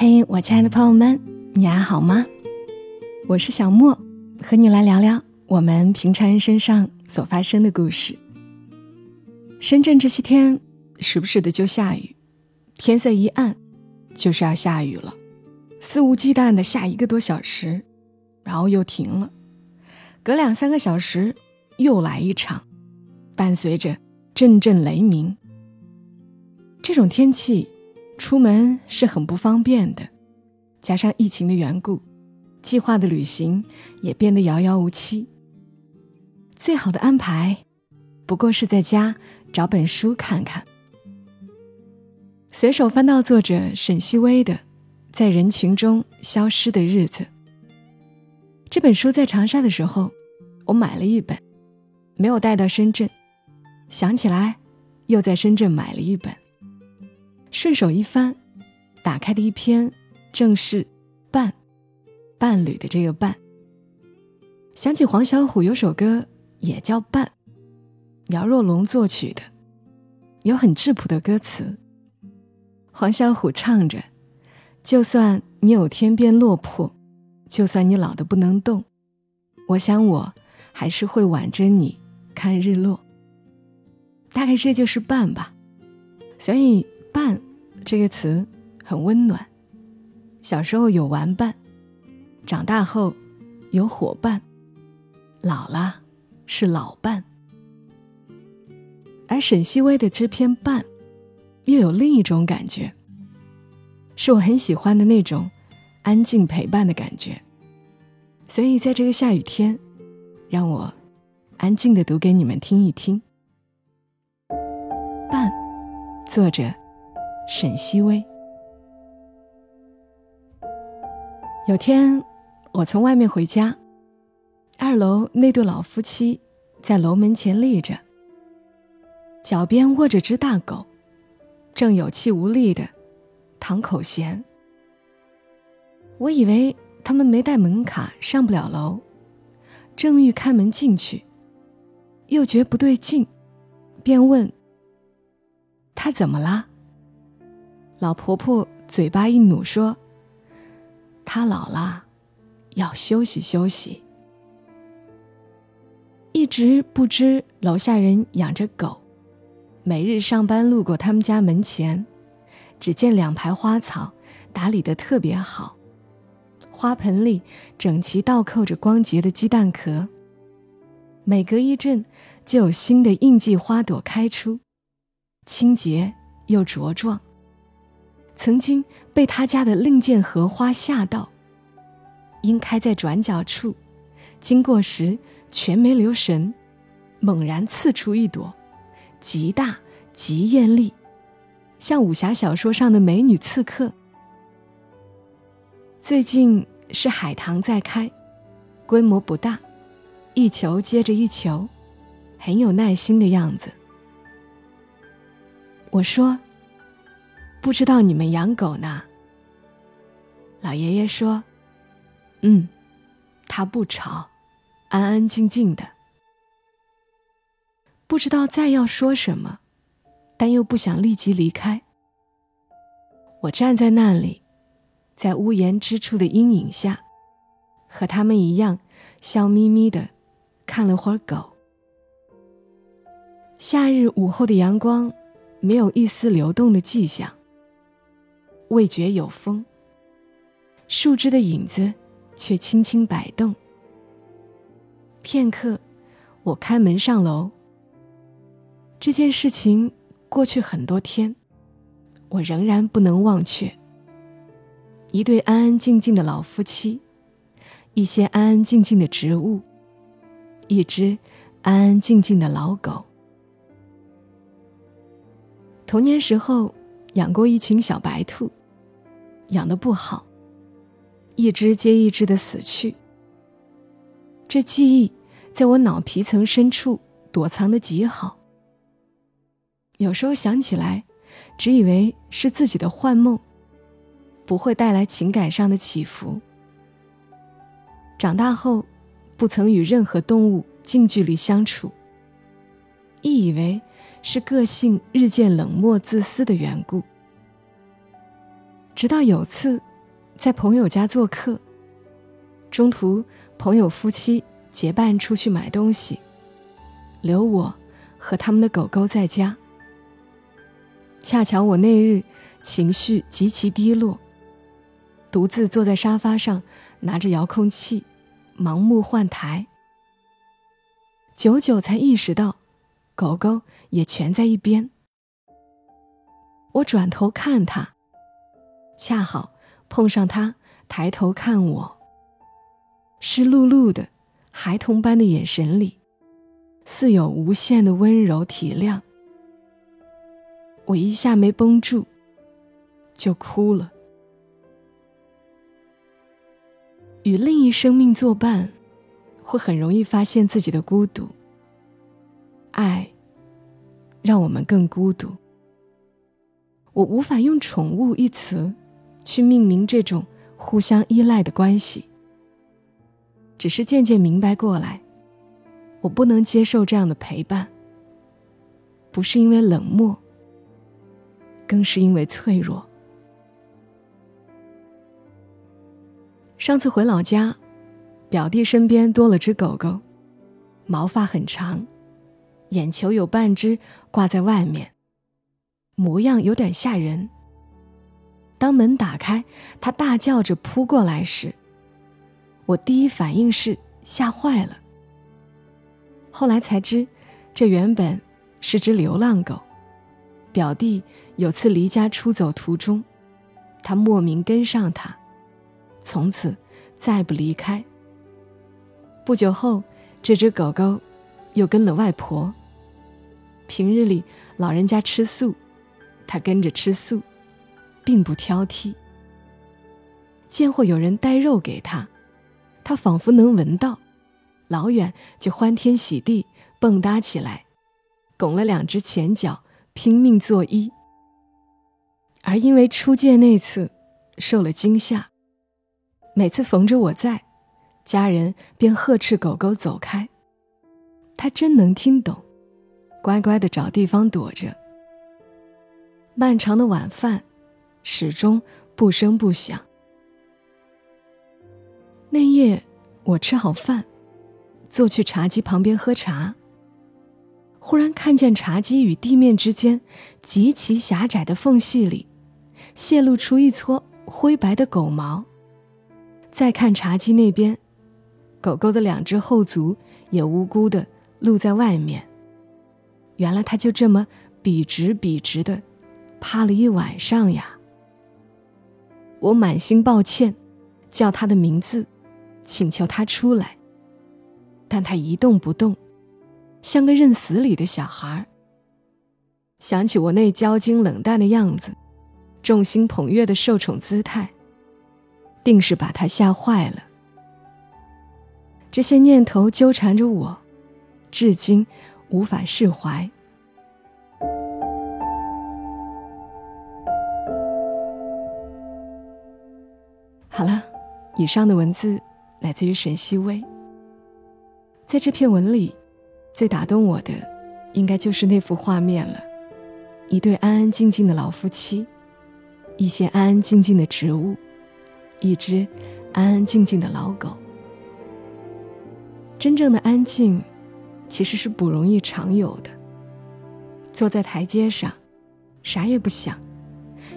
嘿，我亲爱的朋友们，你还好吗？我是小莫，和你来聊聊我们平常人身上所发生的故事。深圳这些天时不时的就下雨，天色一暗就是要下雨了，肆无忌惮的下一个多小时，然后又停了，隔两三个小时又来一场，伴随着阵阵雷鸣。这种天气。出门是很不方便的，加上疫情的缘故，计划的旅行也变得遥遥无期。最好的安排，不过是在家找本书看看。随手翻到作者沈西薇的《在人群中消失的日子》这本书，在长沙的时候，我买了一本，没有带到深圳，想起来，又在深圳买了一本。顺手一翻，打开的一篇正是“伴”伴侣的这个“伴”。想起黄小琥有首歌也叫《伴》，苗若龙作曲的，有很质朴的歌词。黄小琥唱着：“就算你有天变落魄，就算你老得不能动，我想我还是会挽着你看日落。”大概这就是伴吧，所以。这个词很温暖。小时候有玩伴，长大后有伙伴，老了是老伴。而沈西薇的这篇《伴》又有另一种感觉，是我很喜欢的那种安静陪伴的感觉。所以在这个下雨天，让我安静的读给你们听一听。《伴》，作者。沈西薇。有天，我从外面回家，二楼那对老夫妻在楼门前立着，脚边卧着只大狗，正有气无力的淌口涎。我以为他们没带门卡上不了楼，正欲开门进去，又觉不对劲，便问：“他怎么了？”老婆婆嘴巴一努说：“她老了，要休息休息。”一直不知楼下人养着狗，每日上班路过他们家门前，只见两排花草打理得特别好，花盆里整齐倒扣着光洁的鸡蛋壳，每隔一阵就有新的应季花朵开出，清洁又茁壮。曾经被他家的另件荷花吓到，因开在转角处，经过时全没留神，猛然刺出一朵，极大极艳丽，像武侠小说上的美女刺客。最近是海棠在开，规模不大，一球接着一球，很有耐心的样子。我说。不知道你们养狗呢？老爷爷说：“嗯，它不吵，安安静静的。”不知道再要说什么，但又不想立即离开。我站在那里，在屋檐之处的阴影下，和他们一样，笑眯眯的看了会儿狗。夏日午后的阳光，没有一丝流动的迹象。未觉有风，树枝的影子却轻轻摆动。片刻，我开门上楼。这件事情过去很多天，我仍然不能忘却。一对安安静静的老夫妻，一些安安静静的植物，一只安安静静的老狗。童年时候养过一群小白兔。养的不好，一只接一只的死去。这记忆在我脑皮层深处躲藏的极好。有时候想起来，只以为是自己的幻梦，不会带来情感上的起伏。长大后，不曾与任何动物近距离相处，亦以为是个性日渐冷漠自私的缘故。直到有次在朋友家做客，中途朋友夫妻结伴出去买东西，留我和他们的狗狗在家。恰巧我那日情绪极其低落，独自坐在沙发上，拿着遥控器，盲目换台。久久才意识到，狗狗也蜷在一边。我转头看他，恰好碰上他抬头看我，湿漉漉的，孩童般的眼神里，似有无限的温柔体谅。我一下没绷住，就哭了。与另一生命作伴。会很容易发现自己的孤独。爱让我们更孤独。我无法用“宠物”一词去命名这种互相依赖的关系，只是渐渐明白过来，我不能接受这样的陪伴。不是因为冷漠，更是因为脆弱。上次回老家。表弟身边多了只狗狗，毛发很长，眼球有半只挂在外面，模样有点吓人。当门打开，它大叫着扑过来时，我第一反应是吓坏了。后来才知，这原本是只流浪狗。表弟有次离家出走途中，他莫名跟上它，从此再不离开。不久后，这只狗狗又跟了外婆。平日里，老人家吃素，它跟着吃素，并不挑剔。见或有人带肉给他，他仿佛能闻到，老远就欢天喜地蹦跶起来，拱了两只前脚，拼命作揖。而因为初见那次受了惊吓，每次逢着我在。家人便呵斥狗狗走开，它真能听懂，乖乖的找地方躲着。漫长的晚饭，始终不声不响。那夜，我吃好饭，坐去茶几旁边喝茶。忽然看见茶几与地面之间极其狭窄的缝隙里，泄露出一撮灰白的狗毛。再看茶几那边。狗狗的两只后足也无辜的露在外面。原来它就这么笔直笔直的趴了一晚上呀！我满心抱歉，叫他的名字，请求他出来，但他一动不动，像个认死理的小孩。想起我那骄矜冷淡的样子，众星捧月的受宠姿态，定是把他吓坏了。这些念头纠缠着我，至今无法释怀。以上的文字来自于沈西薇。在这篇文里，最打动我的，应该就是那幅画面了：一对安安静静的老夫妻，一些安安静静的植物，一只安安静静的老狗。真正的安静，其实是不容易常有的。坐在台阶上，啥也不想，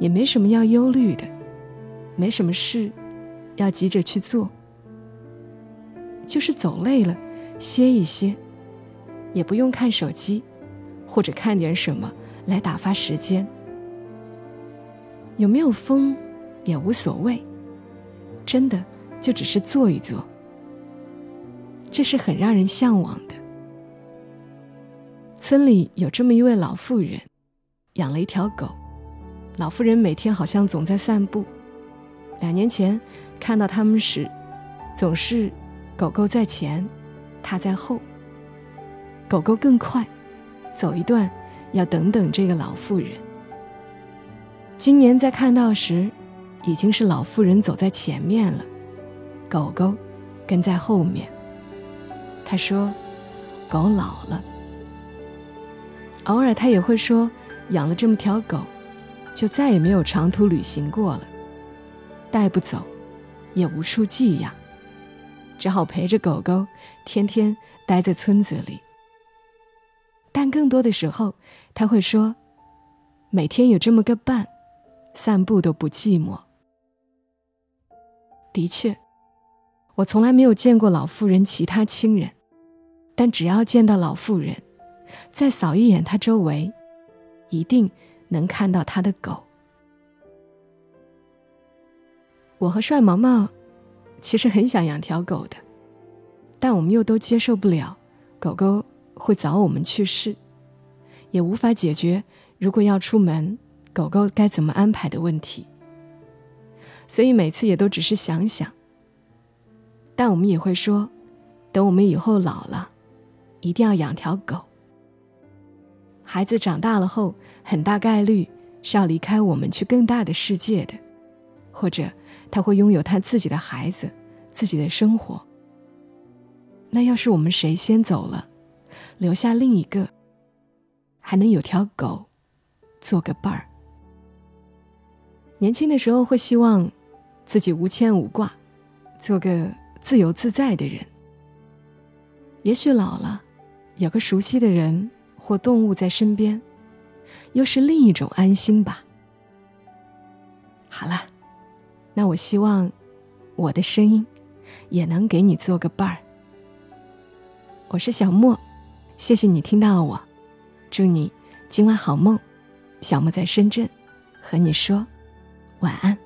也没什么要忧虑的，没什么事要急着去做，就是走累了，歇一歇，也不用看手机，或者看点什么来打发时间。有没有风也无所谓，真的就只是坐一坐。这是很让人向往的。村里有这么一位老妇人，养了一条狗。老妇人每天好像总在散步。两年前看到他们时，总是狗狗在前，它在后。狗狗更快，走一段要等等这个老妇人。今年在看到时，已经是老妇人走在前面了，狗狗跟在后面。他说：“狗老了。”偶尔他也会说：“养了这么条狗，就再也没有长途旅行过了。”带不走，也无处寄养，只好陪着狗狗，天天待在村子里。但更多的时候，他会说：“每天有这么个伴，散步都不寂寞。”的确，我从来没有见过老妇人其他亲人，但只要见到老妇人，再扫一眼她周围，一定能看到她的狗。我和帅毛毛其实很想养条狗的，但我们又都接受不了狗狗。会早我们去世，也无法解决如果要出门，狗狗该怎么安排的问题。所以每次也都只是想想。但我们也会说，等我们以后老了，一定要养条狗。孩子长大了后，很大概率是要离开我们去更大的世界的，或者他会拥有他自己的孩子、自己的生活。那要是我们谁先走了？留下另一个，还能有条狗做个伴儿。年轻的时候会希望自己无牵无挂，做个自由自在的人。也许老了，有个熟悉的人或动物在身边，又是另一种安心吧。好了，那我希望我的声音也能给你做个伴儿。我是小莫。谢谢你听到我，祝你今晚好梦。小莫在深圳，和你说晚安。